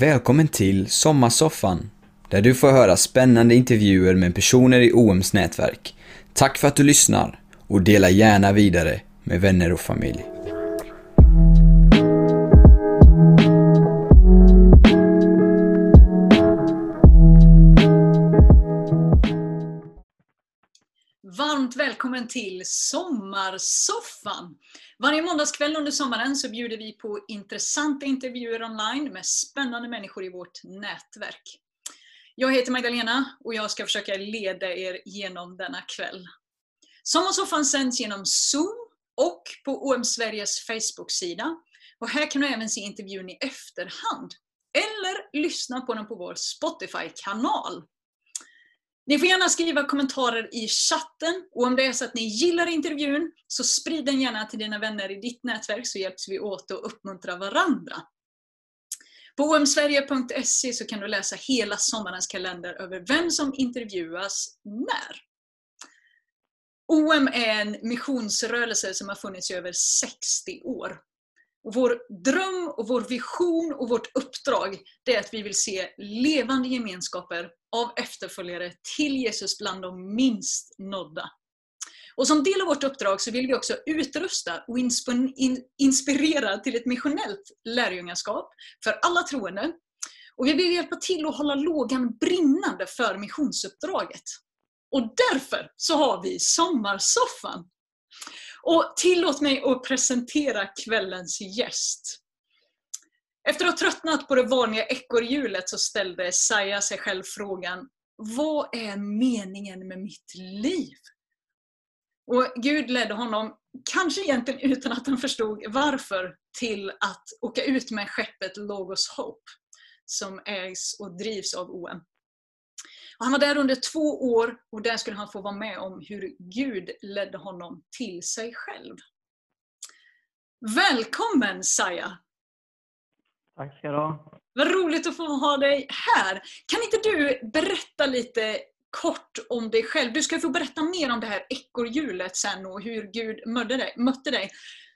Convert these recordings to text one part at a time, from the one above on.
Välkommen till Sommarsoffan, där du får höra spännande intervjuer med personer i OMs nätverk. Tack för att du lyssnar och dela gärna vidare med vänner och familj. Välkommen till Sommarsoffan! Varje måndagskväll under sommaren så bjuder vi på intressanta intervjuer online med spännande människor i vårt nätverk. Jag heter Magdalena och jag ska försöka leda er genom denna kväll. Sommarsoffan sänds genom Zoom och på OM Sveriges Facebook-sida. Och här kan du även se intervjun i efterhand. Eller lyssna på den på vår Spotify-kanal. Ni får gärna skriva kommentarer i chatten och om det är så att ni gillar intervjun så sprid den gärna till dina vänner i ditt nätverk så hjälps vi åt att uppmuntra varandra. På omsverige.se så kan du läsa hela sommarens kalender över vem som intervjuas när. OM är en missionsrörelse som har funnits i över 60 år. Och vår dröm, och vår vision och vårt uppdrag det är att vi vill se levande gemenskaper av efterföljare till Jesus bland de minst nådda. Och som del av vårt uppdrag så vill vi också utrusta och inspirera till ett missionellt lärjungaskap för alla troende. Och vi vill hjälpa till att hålla lågan brinnande för missionsuppdraget. Och därför så har vi Sommarsoffan. Och tillåt mig att presentera kvällens gäst. Efter att ha tröttnat på det vanliga ekorrhjulet så ställde Saja sig själv frågan Vad är meningen med mitt liv? Och Gud ledde honom, kanske egentligen utan att han förstod varför, till att åka ut med skeppet Logos Hope som ägs och drivs av OM. Och han var där under två år och där skulle han få vara med om hur Gud ledde honom till sig själv. Välkommen Saja! Tack ska du ha. Vad roligt att få ha dig här. Kan inte du berätta lite kort om dig själv? Du ska få berätta mer om det här ekorrhjulet sen och hur Gud mötte dig. mötte dig.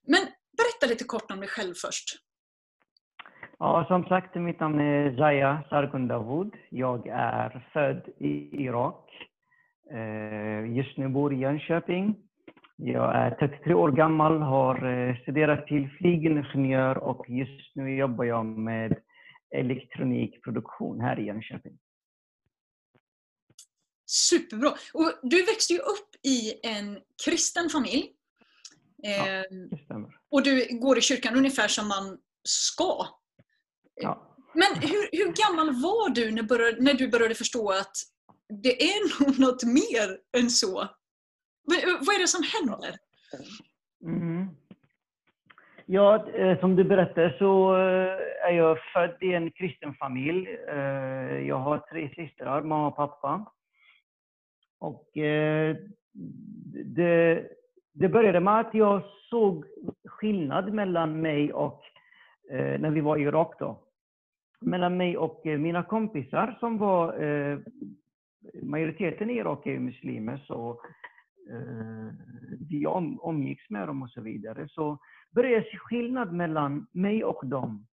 Men berätta lite kort om dig själv först. Ja, som sagt, mitt namn är Zaya Sargun Davud. Jag är född i Irak. Eh, just nu bor i Jönköping. Jag är 33 år gammal, har eh, studerat till flygingenjör och just nu jobbar jag med elektronikproduktion här i Jönköping. Superbra! Och du växte ju upp i en kristen familj. Ja, ehm, det stämmer. Och du går i kyrkan ungefär som man ska. Ja. Men hur, hur gammal var du när, började, när du började förstå att det är nog något mer än så? Eh, vad är det som händer? Mm. Ja, eh, som du berättar så eh, är jag född i en kristen familj. Jag har tre systrar, mamma och pappa. Och det, det började med att jag såg skillnad mellan mig och, när vi var i Irak då, mellan mig och mina kompisar som var, majoriteten i Irak är muslimer, så Eh, vi om, omgicks med dem och så vidare, så började jag se skillnad mellan mig och dem.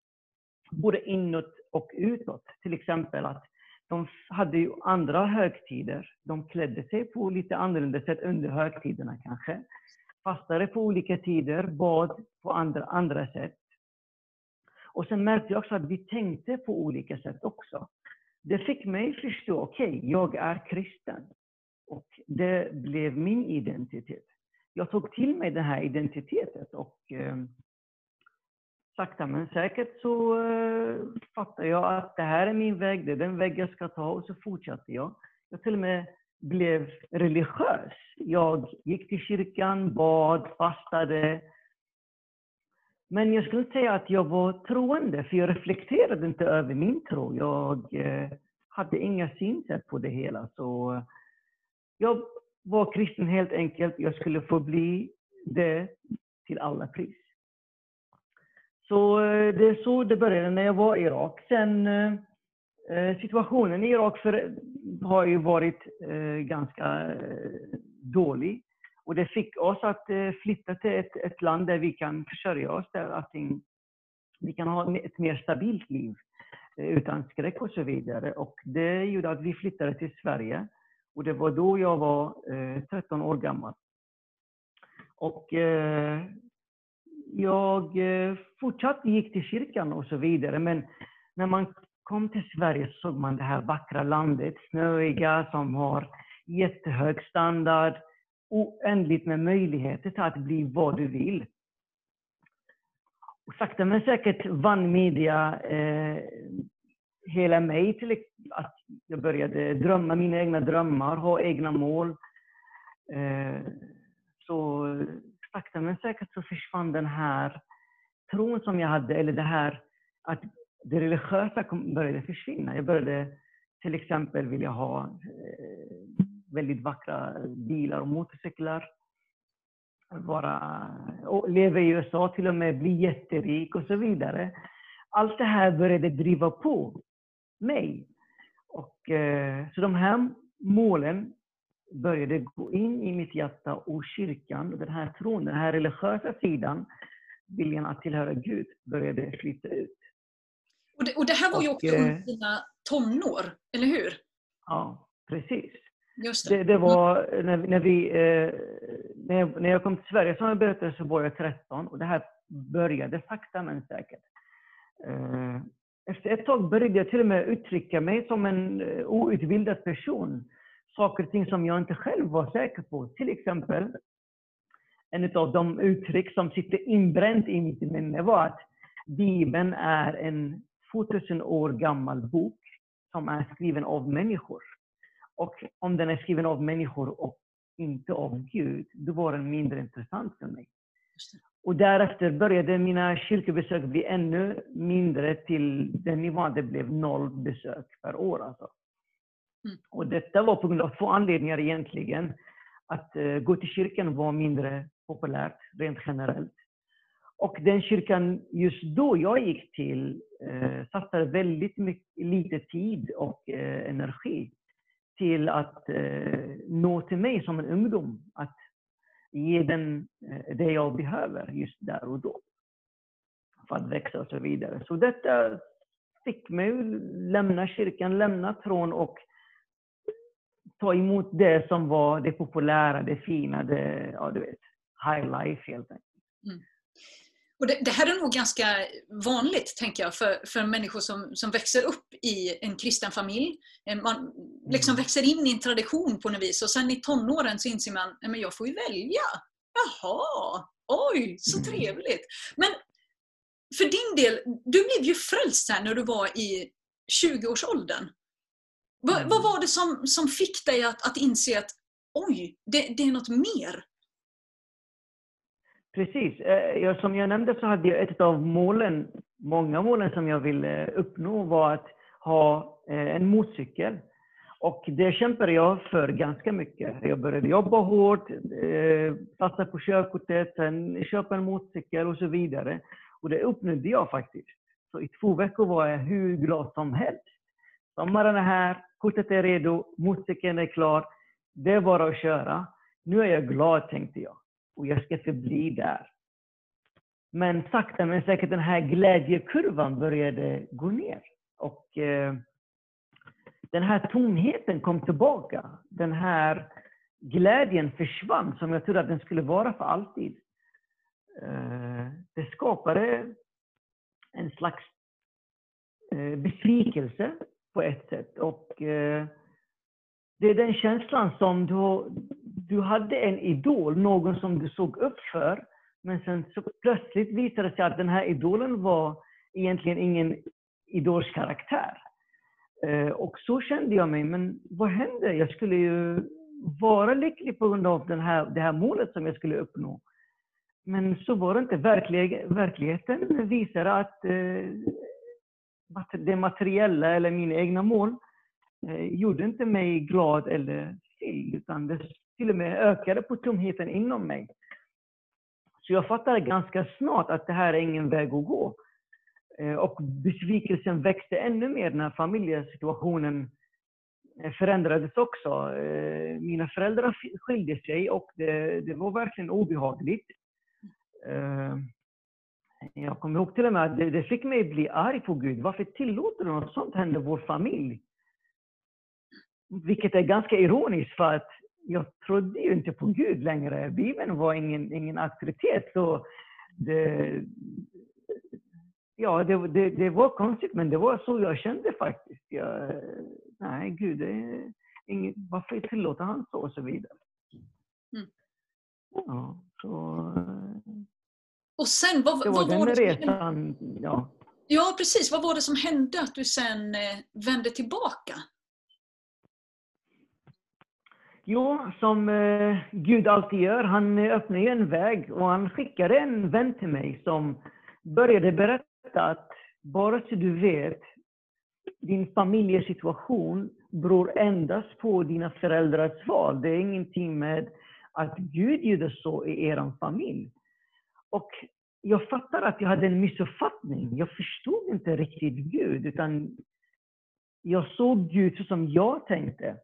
Både inåt och utåt. Till exempel att de hade ju andra högtider. De klädde sig på lite annorlunda sätt under högtiderna kanske. Fastade på olika tider, bad på andra, andra sätt. Och sen märkte jag också att vi tänkte på olika sätt också. Det fick mig förstå, okej, okay, jag är kristen. Och det blev min identitet. Jag tog till mig den här identiteten och eh, sakta men säkert så eh, fattade jag att det här är min väg, det är den väg jag ska ta och så fortsatte jag. Jag till och med blev religiös. Jag gick till kyrkan, bad, fastade. Men jag skulle säga att jag var troende, för jag reflekterade inte över min tro. Jag eh, hade inga synsätt på det hela. Så jag var kristen helt enkelt. Jag skulle få bli det till alla pris. Så eh, det är så det började när jag var i Irak. Sen eh, eh, situationen i Irak för, har ju varit ganska dålig. Och det fick oss att flytta till ett, ett land där vi kan försörja oss, där allting, vi kan ha ett mer stabilt liv. utan skräck och så vidare. Och det gjorde att vi flyttade till Sverige. Och det var då jag var eh, 13 år gammal. Och eh, jag eh, fortsatte gick till kyrkan och så vidare. Men när man kom till Sverige såg man det här vackra landet, snöiga, som har jättehög standard, oändligt med möjligheter till att bli vad du vill. Och sakta men säkert vann media eh, hela mig till att jag började drömma mina egna drömmar, ha egna mål. Eh, så sakta men säkert så försvann den här tron som jag hade, eller det här att det religiösa började försvinna. Jag började till exempel vilja ha eh, väldigt vackra bilar och motorcyklar. Vara, och leva i USA till och med, bli jätterik och så vidare. Allt det här började driva på mig. Och, eh, så de här målen började gå in i mitt hjärta och kyrkan, den här tron, den här religiösa sidan, viljan att tillhöra Gud, började flytta ut. Och det, och det här var ju också och, under dina tonår, eller hur? Ja, precis. Just det. det, det var när, när, vi, eh, när, jag, när jag kom till Sverige som jag berättade så var jag 13 och det här började sakta men säkert. Eh, efter ett tag började jag till och med uttrycka mig som en eh, outbildad person. Saker och ting som jag inte själv var säker på. Till exempel, en av de uttryck som sitter inbränt i mitt minne var att Bibeln är en 2000 år gammal bok som är skriven av människor. Och om den är skriven av människor och inte av Gud, då var den mindre intressant för mig. Och därefter började mina kyrkobesök bli ännu mindre till den nivån det blev noll besök per år. Alltså. Mm. Och detta var på grund av två anledningar egentligen. Att uh, gå till kyrkan var mindre populärt rent generellt. Och den kyrkan just då jag gick till eh, satsade väldigt mycket, lite tid och eh, energi till att nå till mig som en ungdom. Att ge den eh, det jag behöver just där och då. För att växa och så vidare. Så detta fick mig att lämna kyrkan, lämna tron och ta emot det som var det populära, det fina, det, ja du vet, high life helt enkelt. Mm. Och det, det, här är nog ganska vanligt, tänker jag, för, för människor som, som växer upp i en kristen familj. Eh, man liksom mm. växer in i en tradition på något vis och sen i tonåren så inser man att jag får ju välja. Jaha, oj, så mm. trevligt. Men för din del, du blev ju frälst här när du var i 20-årsåldern. Vad, vad mm. var det som, som fick dig att, att inse att oj, det, det är något mer Precis. Eh, som jag nämnde så hade jag ett av målen, många målen som jag ville eh, uppnå var att ha eh, en motorcykel. Och det kämpade jag för ganska mycket. Jag började jobba hårt, satsa på körkortet, sen köpa en motorcykel och så vidare. Och det uppnådde jag faktiskt. Så i två veckor var jag hur glad som helst. Sommaren är här, kortet är redo, motorcykeln är klar. Det är bara att köra. Nu är jag glad, tänkte jag och jag ska förbli där. Men sakta men säkert den här glädjekurvan började gå ner. Och eh, den här tomheten kom tillbaka. Den här glädjen försvann som jag trodde att den skulle vara för alltid. Eh, det skapade en slags eh, besvikelse på ett sätt. Och eh, det är den känslan som då du hade en idol, någon som du såg upp för. Men sen så plötsligt visade det sig att den här idolen var egentligen ingen idolskaraktär. karaktär. och så kände jag mig, men vad hände? Jag skulle ju vara lycklig på grund av den här, det här målet som jag skulle uppnå. Men så var det inte. Verklig, verkligheten visade att eh, det materiella eller mina egna mål eh, gjorde inte mig glad eller fylld, utan det till och med ökade på tomheten inom mig. Så jag fattade ganska snart att det här är ingen väg att gå. Eh, och besvikelsen växte ännu mer när familjesituationen eh, förändrades också. Eh, mina föräldrar skilde sig och det, det var verkligen obehagligt. jag kommer ihåg till och med att det, det fick mig bli arg på Gud. Varför tillåter du något sånt hända vår familj? Vilket är ganska ironiskt för att jag trodde ju inte på Gud längre. Bibeln var ingen, ingen auktoritet. Så det, ja, det, det, det, var konstigt, men det var så jag kände faktiskt. Jag, nej, Gud, det, inget, varför tillåter han så och så vidare. Mm. Ja, så, och sen, vad, det var vad den var det resan, ja. Ja, precis. Vad var det som hände att du sen eh, vände tillbaka? Jo, som eh, Gud alltid gör, han öppnar ju en väg och han skickade en vän till mig som började berätta att bara så du vet, din familjesituation beror endast på dina föräldrars val. Det är ingenting med att Gud gjorde så i er familj. Och jag fattar att jag hade en missuppfattning. Jag förstod inte riktigt Gud, utan jag såg Gud så som jag tänkte.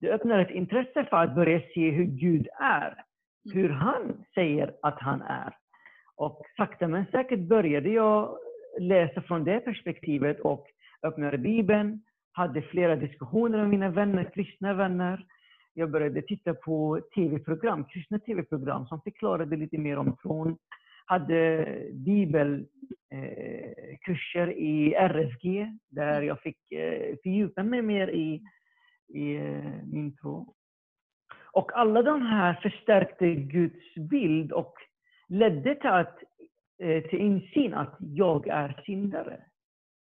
Det öppnar ett intresse för att börja se hur Gud är. Hur han säger att han är. Och sakta men säkert började jag läsa från det perspektivet och öppnade Bibeln, hade flera diskussioner med mina vänner, kristna vänner. Jag började titta på tv-program, kristna tv-program som förklarade lite mer om tron. Hade bibelkurser eh, i RFG där jag fick eh, fördjupa mig mer i, i eh, min tro. Och alla de här förstärkte Guds bild och ledde till, att, eh, till insyn att jag är syndare.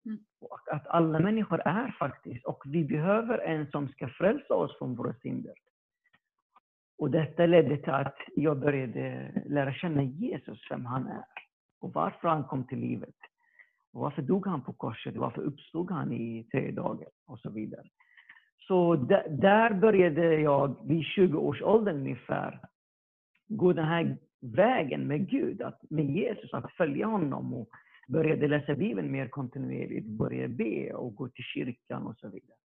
Mm. Och att alla människor är faktiskt. Och vi behöver en som ska frälsa oss från våra synder. Och detta ledde till att jag började lära känna Jesus, vem han är. Och varför han kom till livet. Och varför dog han på korset? Varför uppstod han i tre dagar? Och så vidare. Så där började jag vid 20-årsåldern ungefär gå den här vägen med Gud, att, med Jesus, att följa honom och började läsa Bibeln mer kontinuerligt, började be och gå till kyrkan och så vidare.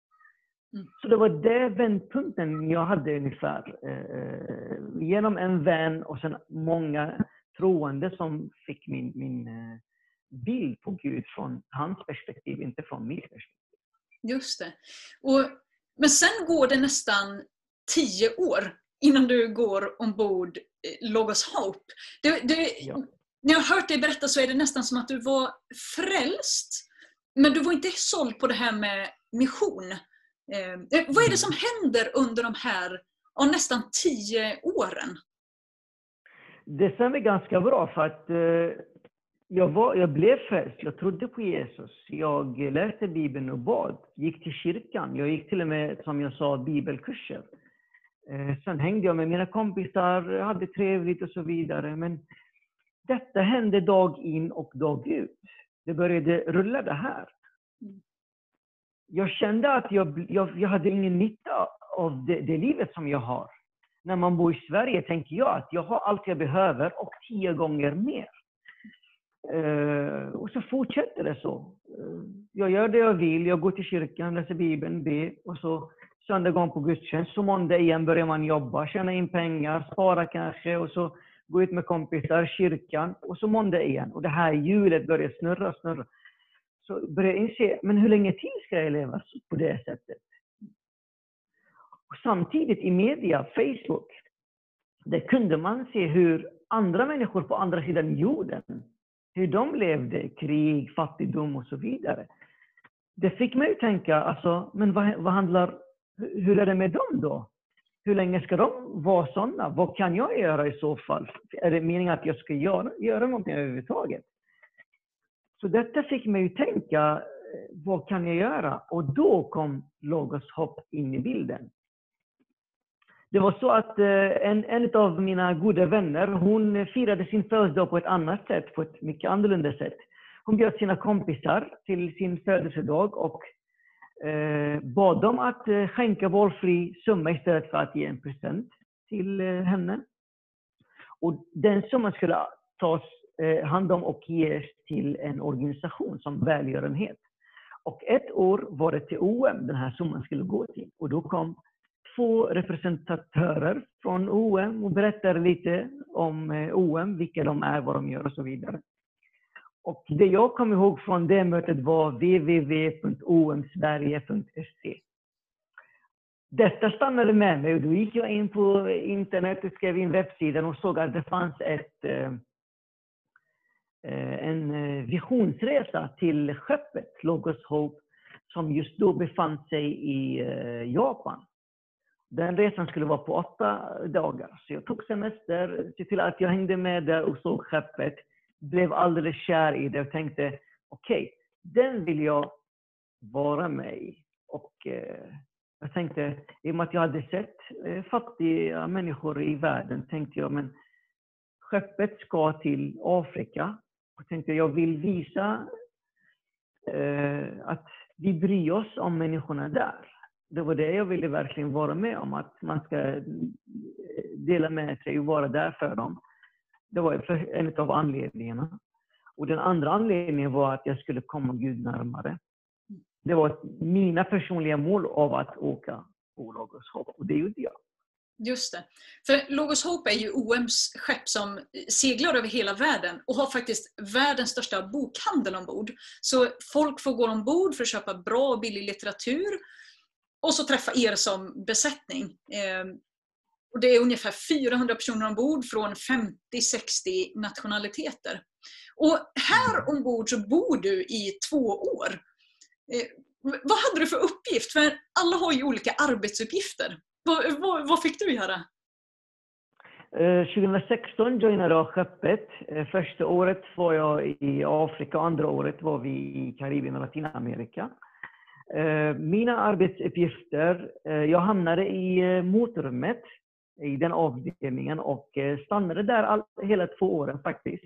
Mm. Så det var den vändpunkten jag hade ungefär. Eh, genom en vän och sen många troende som fick min, min eh, bild på Gud från hans perspektiv, inte från mitt perspektiv. Just det. Och, men sen går det nästan tio år innan du går ombord eh, Logos Hope. Du, du, ja. När jag har hört dig berätta så är det nästan som att du var frälst. Men du var inte såld på det här med mission. Eh, eh vad är det som händer under de här ja, nästan tio åren? Det stämmer ganska bra för att eh, jag, var, jag blev frälst. Jag trodde på Jesus. Jag läste Bibeln och bad. Gick till kyrkan. Jag gick till och med, som jag sa, bibelkurser. Eh, sen hängde jag med mina kompisar, hade trevligt och så vidare. Men detta hände dag in och dag ut. Det började rulla det här. Jag kände att jag, jag, jag hade ingen nytta av det, det, livet som jag har. När man bor i Sverige tänker jag att jag har allt jag behöver och tio gånger mer. Uh, och så fortsätter det så. Uh, jag gör det jag vill, jag går till kyrkan, läser Bibeln, ber och så söndag gång på gudstjänst. Så måndag igen börjar man jobba, tjäna in pengar, spara kanske och så gå ut med kompisar, kyrkan och så måndag igen. Och det här hjulet börjar snurra, snurra. Så börjar jag inse, men hur länge till ska jag leva på det sättet? Och samtidigt i media, Facebook, där kunde man se hur andra människor på andra sidan jorden, hur de levde, krig, fattigdom och så vidare. Det fick mig att tänka, alltså, men vad, vad handlar hur är det med dem då? Hur länge ska de vara sådana? Vad kan jag göra i så fall? Är det meningen att jag ska göra, göra någonting överhuvudtaget? Så detta fick mig att tänka, eh, vad kan jag göra? Och då kom Logos Hopp in i bilden. Det var så att eh, en, en av mina goda vänner, hon firade sin födelsedag på ett annat sätt, på ett mycket annorlunda sätt. Hon bjöd sina kompisar till sin födelsedag och eh, bad dem att eh, skänka valfri summa istället för att ge en present till eh, henne. Och den summan skulle tas eh, hand om och ges till en organisation som välgörenhet. Och ett år var det till OM den här summan skulle gå till. Och då kom två representatörer från OM och berättar lite om eh, OM, vilka de är, vad de gör och så vidare. Och det jag kom ihåg från det mötet var www.omsverige.se. Detta stannade med mig och då gick jag in på internet och skrev in webbsidan och såg att det fanns ett, eh, eh, en visionsresa till skeppet Logos Hope som just då befann sig i Japan. Den resan skulle vara på åtta dagar. Så jag tog semester, såg till att jag hängde med där och såg skeppet. Blev alldeles kär i det och tänkte, okej, okay, den vill jag vara med i. Och eh, jag tänkte, i och med att jag hade sett eh, fattiga människor i världen, tänkte jag, men skeppet ska till Afrika. Och tänkte jag vill visa eh, att vi bryr oss om människorna där det var det jag ville verkligen vara med om, att man ska dela med sig och vara där för dem. Det var en av anledningarna. Och den andra anledningen var att jag skulle komma Gud närmare. Det var mina personliga mål av att åka på Logos Hope och det gjorde jag. Just det. För Logos Hope är ju OMs skepp som seglar över hela världen och har faktiskt världens största bokhandel ombord. Så folk får gå ombord för att köpa bra och billig litteratur och så träffa er som besättning. Eh, och det är ungefär 400 personer ombord från 50-60 nationaliteter. Och här mm. ombord så bor du i två år. Eh, vad hade du för uppgift? För alla har ju olika arbetsuppgifter. Vad, vad, vad fick du göra? 2016 eh, joinade jag skeppet. Första året var jag i Afrika, andra året var vi i Karibien och Latinamerika. Eh, mina arbetsuppgifter, eh, jag hamnade i motrummet motorrummet i den avdelningen och stannade där all, hela två åren faktiskt.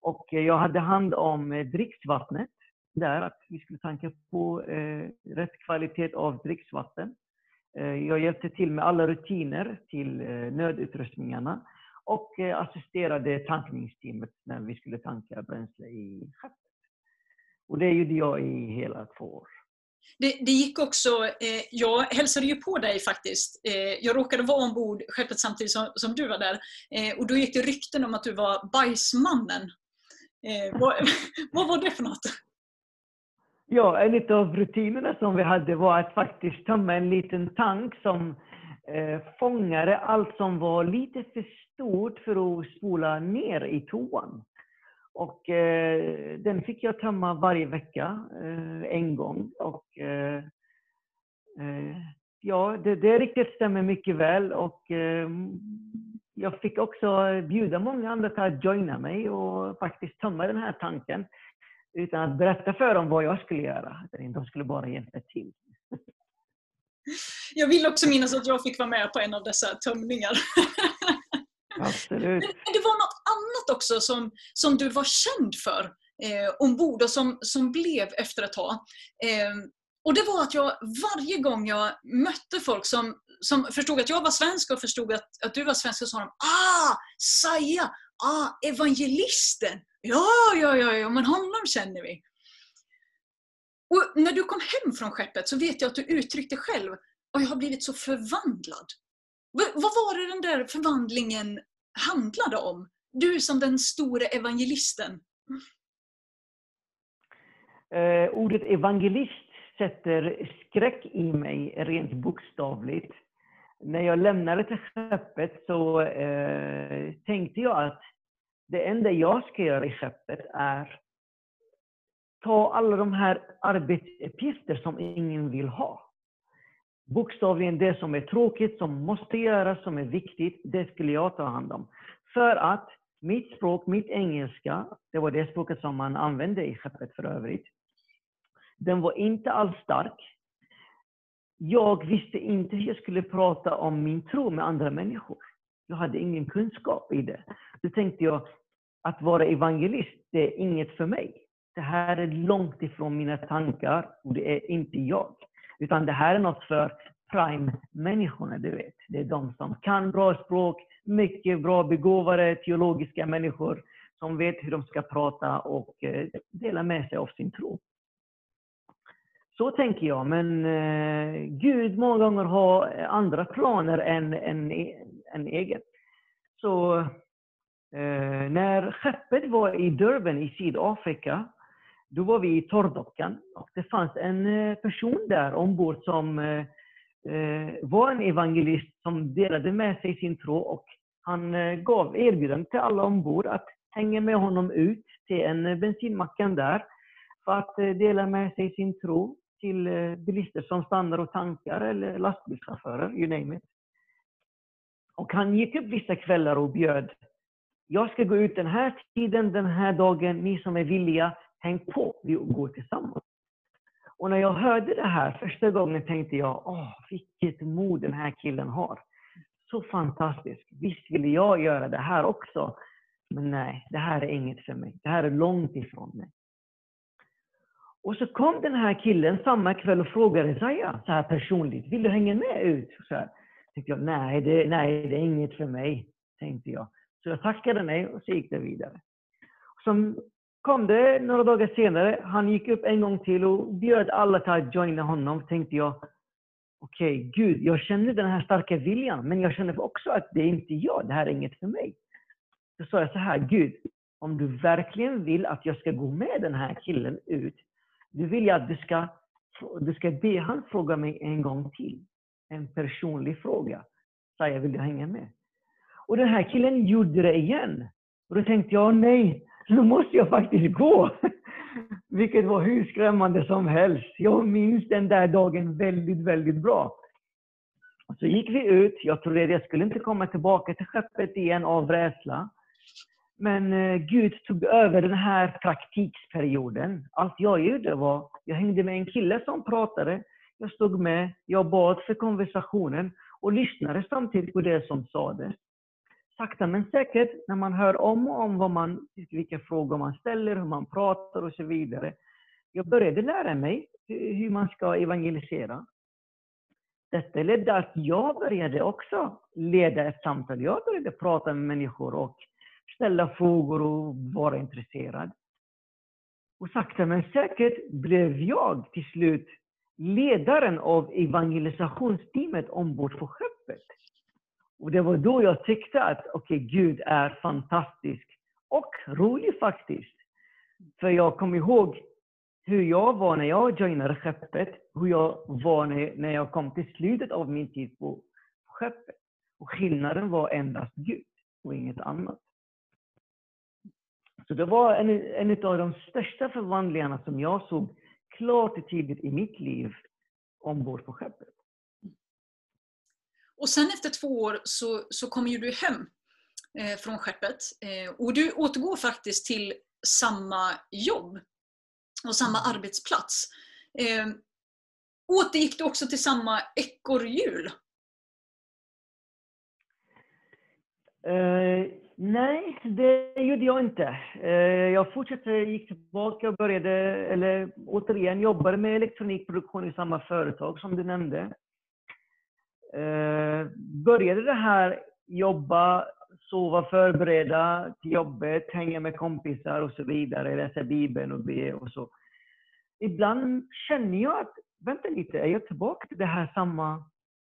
Och jag hade hand om dricksvattnet där, att vi skulle tanka på eh, rätt kvalitet av dricksvatten. Eh, jag hjälpte till med alla rutiner till eh, nödutrustningarna och eh, assisterade tankningsteamet när vi skulle tanka bränsle i skeppet. Och det gjorde jag i hela två år. Det, det, gick också, eh, jag hälsade ju på dig faktiskt. Eh, jag råkade vara ombord skeppet samtidigt som, som du var där. Eh, och då gick det rykten om att du var bajsmannen. Eh, vad, vad var det för något? Ja, en av rutinerna som vi hade var att faktiskt tömma en liten tank som eh, fångade allt som var lite för stort för att spola ner i toan. Och eh, den fick jag tömma varje vecka, eh, en gång. Och, eh, eh ja, det, det riktigt stämmer mycket väl. Och, eh, jag fick också bjuda många andra till att joina mig och faktiskt tömma den här tanken. Utan att berätta för dem vad jag skulle göra. De skulle bara hjälpa till. Jag vill också minnas att jag fick vara med på en av dessa tömningar. Absolut. Men det var något annat också som, som du var känd för eh, ombord och som, som blev efter ett tag. Eh, och det var att jag varje gång jag mötte folk som, som förstod att jag var svensk och förstod att, att du var svensk så sa de Ah, Saja! Ah, evangelisten! Ja, ja, ja, ja, men honom känner vi. Och när du kom hem från skeppet så vet jag att du uttryckte själv och jag har blivit så förvandlad. Vad var det den där förvandlingen handlade om? Du som den store evangelisten. Eh, ordet evangelist sätter skräck i mig rent bokstavligt. När jag lämnade till skeppet så eh, tänkte jag att det enda jag ska göra i skeppet är ta alla de här arbetsuppgifter som ingen vill ha bokstavligen det som är tråkigt, som måste göras, som är viktigt, det skulle jag ta hand om. För att mitt språk, mitt engelska, det var det språket som man använde i skeppet för övrigt. Den var inte alls stark. Jag visste inte hur jag skulle prata om min tro med andra människor. Jag hade ingen kunskap i det. Då tänkte jag, att vara evangelist, det är inget för mig. Det här är långt ifrån mina tankar och det är inte jag. Utan det här är något för prime-människorna, du vet. Det är de som kan bra språk, mycket bra begåvade teologiska människor som vet hur de ska prata och eh, dela med sig av sin tro. Så tänker jag, men eh, Gud många gånger har andra planer än än, e, än eget. Så eh, när skeppet var i Durban i Sydafrika, då var vi i torrdockan och det fanns en eh, person där ombord som eh, eh, var en evangelist som delade med sig sin tro och han eh, gav erbjudande till alla ombord att hänga med honom ut till en eh, bensinmacken där för att eh, dela med sig sin tro till eh, bilister som stannar och tankar eller lastbilschaufförer, you name it. Och han gick upp vissa kvällar och bjöd. Jag ska gå ut den här tiden, den här dagen. Ni som är villiga, häng på. Vi går tillsammans. Och när jag hörde det här första gången tänkte jag, åh, vilket mod den här killen har. Så fantastiskt. Visst ville jag göra det här också. Men nej, det här är inget för mig. Det här är långt ifrån mig. Och så kom den här killen samma kväll och frågade Zaya, så här personligt, vill du hänga med ut? Så här. Tänkte jag, nej det, nej, det är inget för mig, tänkte jag. Så jag tackade nej och så gick det vidare. Som kom det några dagar senare, han gick upp en gång till och bjöd alla till att joina honom. Tänkte jag, okej, okay, Gud, jag känner den här starka viljan, men jag känner också att det är inte jag, det här är inget för mig. Då sa jag så här, Gud, om du verkligen vill att jag ska gå med den här killen ut, då vill jag att du ska, du ska be han fråga mig en gång till. En personlig fråga. Sa jag, vill du hänga med? Och den här killen gjorde det igen. Och då tänkte jag, nej, nu måste jag faktiskt gå. Vilket var hur skrämmande som helst. Jag minns den där dagen väldigt, väldigt bra. Så gick vi ut. Jag trodde att jag skulle inte komma tillbaka till skeppet igen av rädsla. Men eh, Gud tog över den här praktiksperioden. Allt jag gjorde var, jag hängde med en kille som pratade. Jag stod med, jag bad för konversationen och lyssnade samtidigt på det som sades. Sakta men säkert, när man hör om och om vad man, vilka frågor man ställer, hur man pratar och så vidare. Jag började lära mig hur man ska evangelisera. Detta ledde att jag började också leda ett samtal. Jag började prata med människor och ställa frågor och vara intresserad. Och sakta men säkert blev jag till slut ledaren av evangelisationsteamet ombord på skeppet. Och det var då jag tyckte att okej, okay, Gud är fantastisk och rolig faktiskt. För jag kommer ihåg hur jag var när jag joinade skeppet, hur jag var när jag kom till slutet av min tid på skeppet. Och skillnaden var endast Gud och inget annat. Så det var en, en av de största förvandlingarna som jag såg klart och tydligt i mitt liv ombord på skeppet. Och sen efter två år så, så kommer ju du hem eh, från skeppet. Eh, och du återgår faktiskt till samma jobb och samma mm. arbetsplats. Eh, återgick du också till samma ekorrhjul? Uh, Nej, det gjorde jag inte. Eh, jag fortsatte, gick tillbaka och började, eller återigen jobbade med elektronikproduktion i samma företag som du nämnde. Eh, började det här jobba, sova, förbereda till jobbet, hänga med kompisar och så vidare, läsa Bibeln och be och så. Ibland känner jag att, vänta lite, är jag tillbaka till det här samma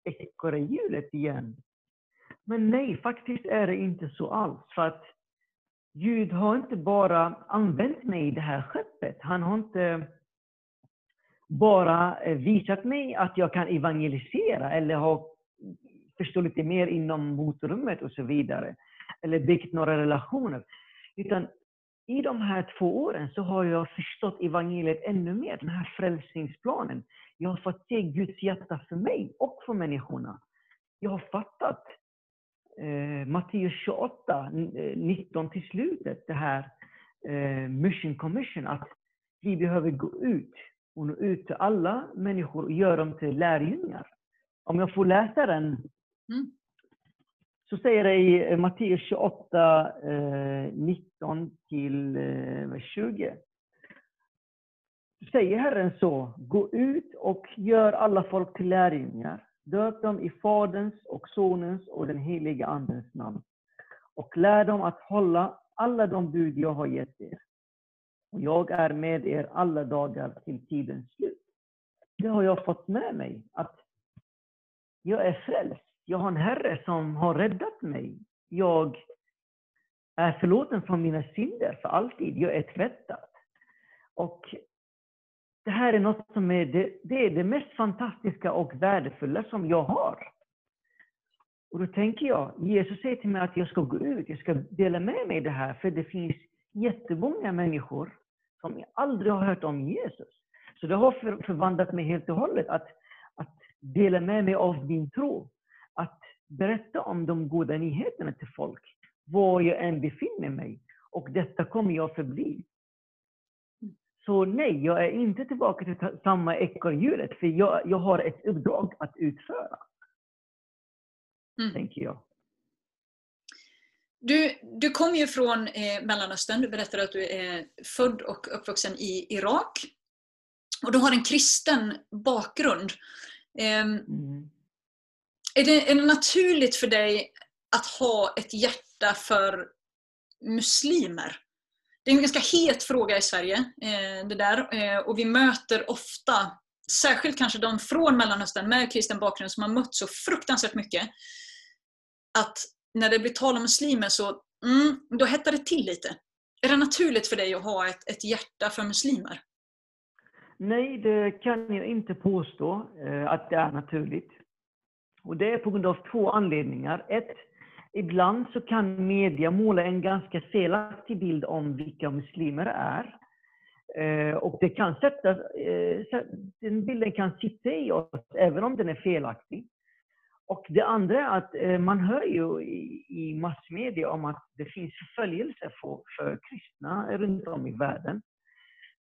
ekorrhjulet igen? Men nej, faktiskt är det inte så alls. För att Gud har inte bara använt mig i det här skeppet. Han har inte bara eh, visat mig att jag kan evangelisera eller ha förstå lite mer inom motrummet och så vidare. Eller byggt några relationer. Utan i de här två åren så har jag förstått evangeliet ännu mer, den här frälsningsplanen. Jag har fått se Guds hjärta för mig och för människorna. Jag har fattat eh, Matteus 28, 19 eh, till slutet, det här eh, mission commission, att vi behöver gå ut och nå ut till alla människor och göra dem till lärjungar. Om jag får läsa den, mm. så säger det i eh, Matteus 28, eh, 19 till eh, 20. Säger Herren så, gå ut och gör alla folk till lärjungar. Döp dem i Faderns och Sonens och den heliga Andens namn. Och lär dem att hålla alla de bud jag har gett er. Och jag är med er alla dagar till tidens slut. Det har jag fått med mig, att jag är frälst. Jag har en Herre som har räddat mig. Jag är förlåten från mina synder för alltid. Jag är tvättad. Och det här är något som är det, det, är det mest fantastiska och värdefulla som jag har. Och då tänker jag, Jesus säger till mig att jag ska gå ut, jag ska dela med mig det här, för det finns jättemånga människor som aldrig har hört om Jesus. Så det har förvandlat mig helt och hållet att, att dela med mig av min tro. Att berätta om de goda nyheterna till folk, var jag än befinner mig. Och detta kommer jag förbli. Så nej, jag är inte tillbaka till samma ekorrhjulet, för jag, jag har ett uppdrag att utföra. Mm. Tänker jag. Du, du kom ju från eh, Mellanöstern, du berättade att du är född och uppvuxen i Irak. Och du har en kristen bakgrund. Eh, mm. är, det, är det naturligt för dig att ha ett hjärta för muslimer? Det är en ganska het fråga i Sverige, eh, det där. Eh, och vi möter ofta, särskilt kanske de från Mellanöstern med kristen bakgrund som har mött så fruktansvärt mycket, att när det blir tal om muslimer så mm, då hettar det till lite. Är det naturligt för dig att ha ett, ett hjärta för muslimer? Nej, det kan jag inte påstå eh, att det är naturligt. Och det är på grund av två anledningar. Ett, ibland så kan media måla en ganska felaktig bild om vilka muslimer är. Eh, och det kan sätta, eh, den bilden kan sitta i oss, även om den är felaktig. Och det andra är att eh, man hör ju i, i massmedia om att det finns förföljelse för, för kristna runt om i världen.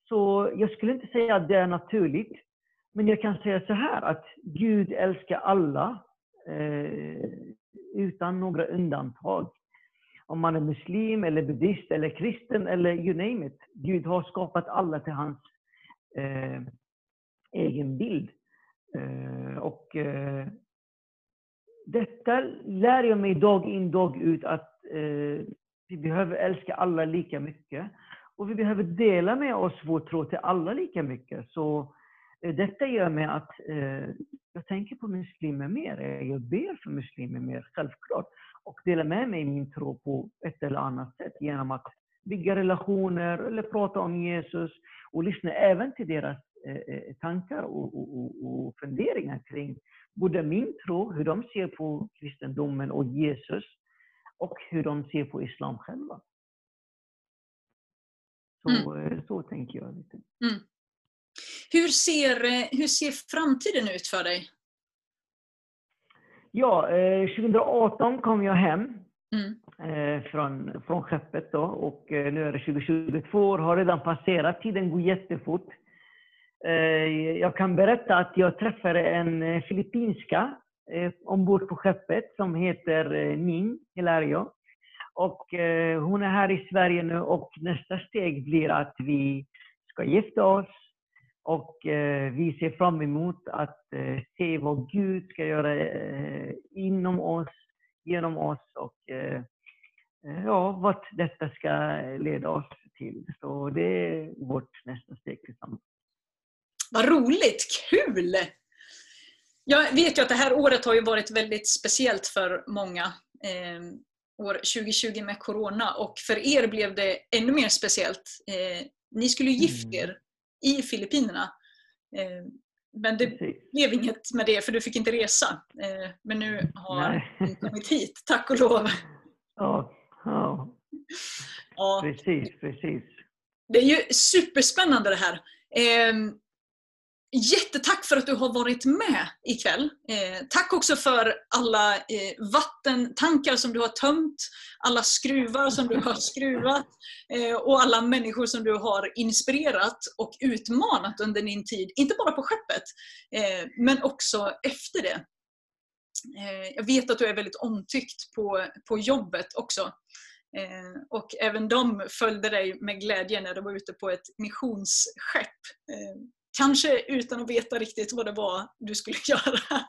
Så jag skulle inte säga att det är naturligt. Men jag kan säga så här att Gud älskar alla eh, utan några undantag. Om man är muslim, eller buddhist, eller kristen eller you name it. Gud har skapat alla till hans eh, egen bild. Eh, och eh, detta lär jag mig dag in dag ut att eh, vi behöver älska alla lika mycket. Och vi behöver dela med oss vår tro till alla lika mycket. Så eh, detta gör mig att eh, jag tänker på muslimer mer. Jag ber för muslimer mer, självklart. Och delar med mig min tro på ett eller annat sätt genom att bygga relationer eller prata om Jesus och lyssna även till deras eh, eh tankar och, och, och funderingar kring både min tro, hur de ser på kristendomen och Jesus och hur de ser på islam själva. Så, mm. Eh, så tänker jag. Lite. Mm. Hur, ser, eh, hur ser framtiden ut för dig? Ja, 2018 eh, kom jag hem mm. från, från skeppet då, och nu är det 2022 år, har redan passerat. Tiden går jättefort. Eh, jag kan berätta att jag träffade en eh, filippinska eh, ombord på skeppet som heter eh, Ning Hilario. Och hon är här i Sverige nu och nästa steg blir att vi ska gifta oss. Och vi ser fram emot att se vad Gud ska göra inom oss, genom oss och ja, vart detta ska leda oss till. Så det är vårt nästa steg tillsammans. Vad roligt! Kul! Jag vet ju att det här året har ju varit väldigt speciellt för många. Eh, år 2020 med Corona och för er blev det ännu mer speciellt. Eh, ni skulle ju mm. er i Filippinerna. Eh, men det Precis. blev inget med det för du fick inte resa. Eh, men nu har du kommit hit, tack och lov. Ja, ja. ja. Precis, precis. Det är ju superspännande det här. Jättetack för att du har varit med ikväll. Eh, tack också för alla eh, vattentankar som du har tömt, alla skruvar som du har skruvat eh, och alla människor som du har inspirerat och utmanat under din tid. Inte bara på skeppet, eh, men också efter det. Eh, jag vet att du är väldigt omtyckt på, på jobbet också. Eh, och även de följde dig med glädje när du var ute på ett missionsskepp. Eh, Kanske utan att veta riktigt vad det var du skulle göra.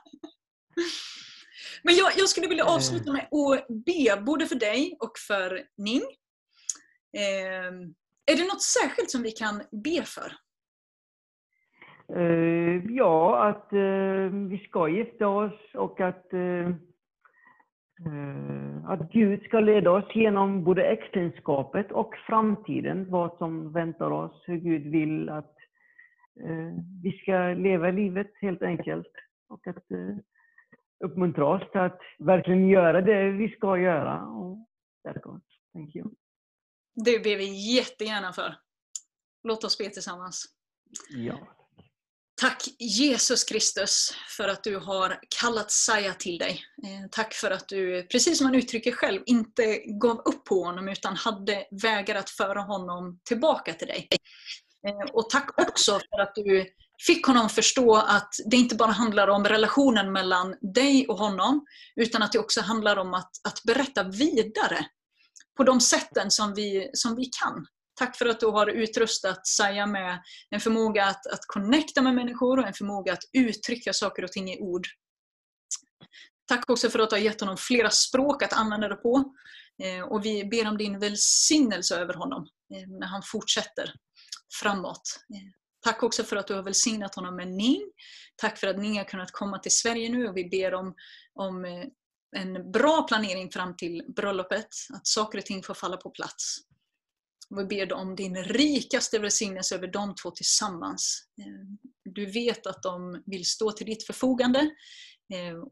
Men jag, jag skulle vilja avsluta med att be både för dig och för Ning. Eh, är det något särskilt som vi kan be för? Uh, ja, att uh, vi ska gifta oss och att uh, Eh, att Gud ska leda oss genom både äktenskapet och framtiden, vad som väntar oss, hur Gud vill att eh, vi ska leva livet helt enkelt. Och att eh, uppmuntra oss till att verkligen göra det vi ska göra. Och. Thank you. Det ber vi jättegärna för. Låt oss be tillsammans. Ja. Tack Jesus Kristus för att du har kallat Saja till dig. Eh, tack för att du, precis som han uttrycker själv, inte gav upp på honom utan hade vägar att föra honom tillbaka till dig. Eh, och tack också för att du fick honom förstå att det inte bara handlar om relationen mellan dig och honom, utan att det också handlar om att, att berätta vidare på de sätten som vi, som vi kan. Tack för att du har utrustat Saja med en förmåga att, att connecta med människor och en förmåga att uttrycka saker och ting i ord. Tack också för att du har gett honom flera språk att använda det på. Eh, och vi ber om din välsignelse över honom eh, när han fortsätter framåt. Eh, tack också för att du har välsignat honom med Ning. Tack för att Ning har kunnat komma till Sverige nu och vi ber om, om eh, en bra planering fram till bröllopet. Att saker och ting får falla på plats. Vi ber om din rikaste välsignelse över de två tillsammans. Eh, du vet att de vill stå till ditt förfogande.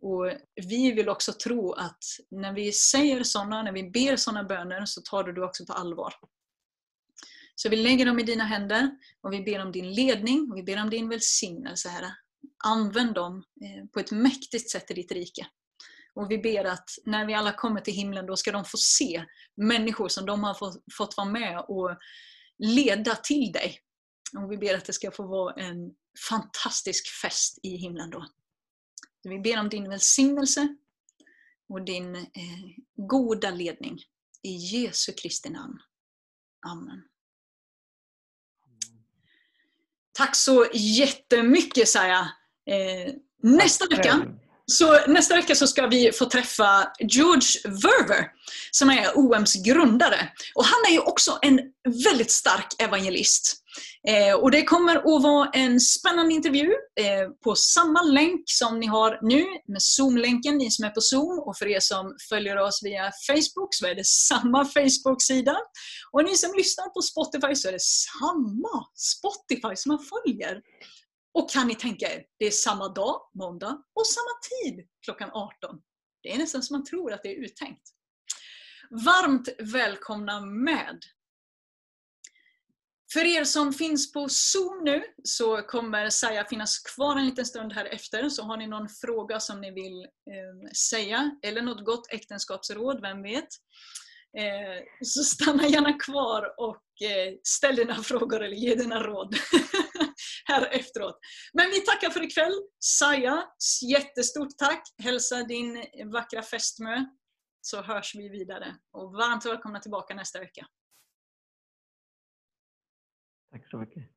Och Vi vill också tro att när vi säger sådana, när vi ber sådana böner, så tar du det också på allvar. Så vi lägger dem i dina händer och vi ber om din ledning och vi ber om din välsignelse, Herre. Använd dem eh, på ett mäktigt sätt i ditt rike. Och vi ber att när vi alla kommer till himlen, då ska de få se människor som de har fått vara med och leda till dig. Och vi ber att det ska få vara en fantastisk fest i himlen då. Vi ber om din välsignelse och din eh, goda ledning. I Jesu Kristi namn. Amen. Tack så jättemycket Saja. Eh, nästa vecka så nästa vecka så ska vi få träffa George Verver som är OMs grundare. Och han är ju också en väldigt stark evangelist. Eh, och det kommer att vara en spännande intervju eh, på samma länk som ni har nu med Zoom-länken, ni som är på Zoom. Och för er som följer oss via Facebook så är det samma Facebook-sida. Och ni som lyssnar på Spotify så är det samma Spotify som man följer. Och kan ni tänka er, det är samma dag, måndag, och samma tid klockan 18. Det är nästan som man tror att det är uttänkt. Varmt välkomna med! För er som finns på Zoom nu så kommer Saja finnas kvar en liten stund här efter. Så har ni någon fråga som ni vill eh, säga eller något gott äktenskapsråd, vem vet? Eh, så stanna gärna kvar och eh, ställ dina frågor eller ge dina råd. här efteråt. Men vi tackar för ikväll. Saja, jättestort tack. Hälsa din vackra fästmö. Så hörs vi vidare. Och varmt välkomna tillbaka nästa vecka. Tack så mycket.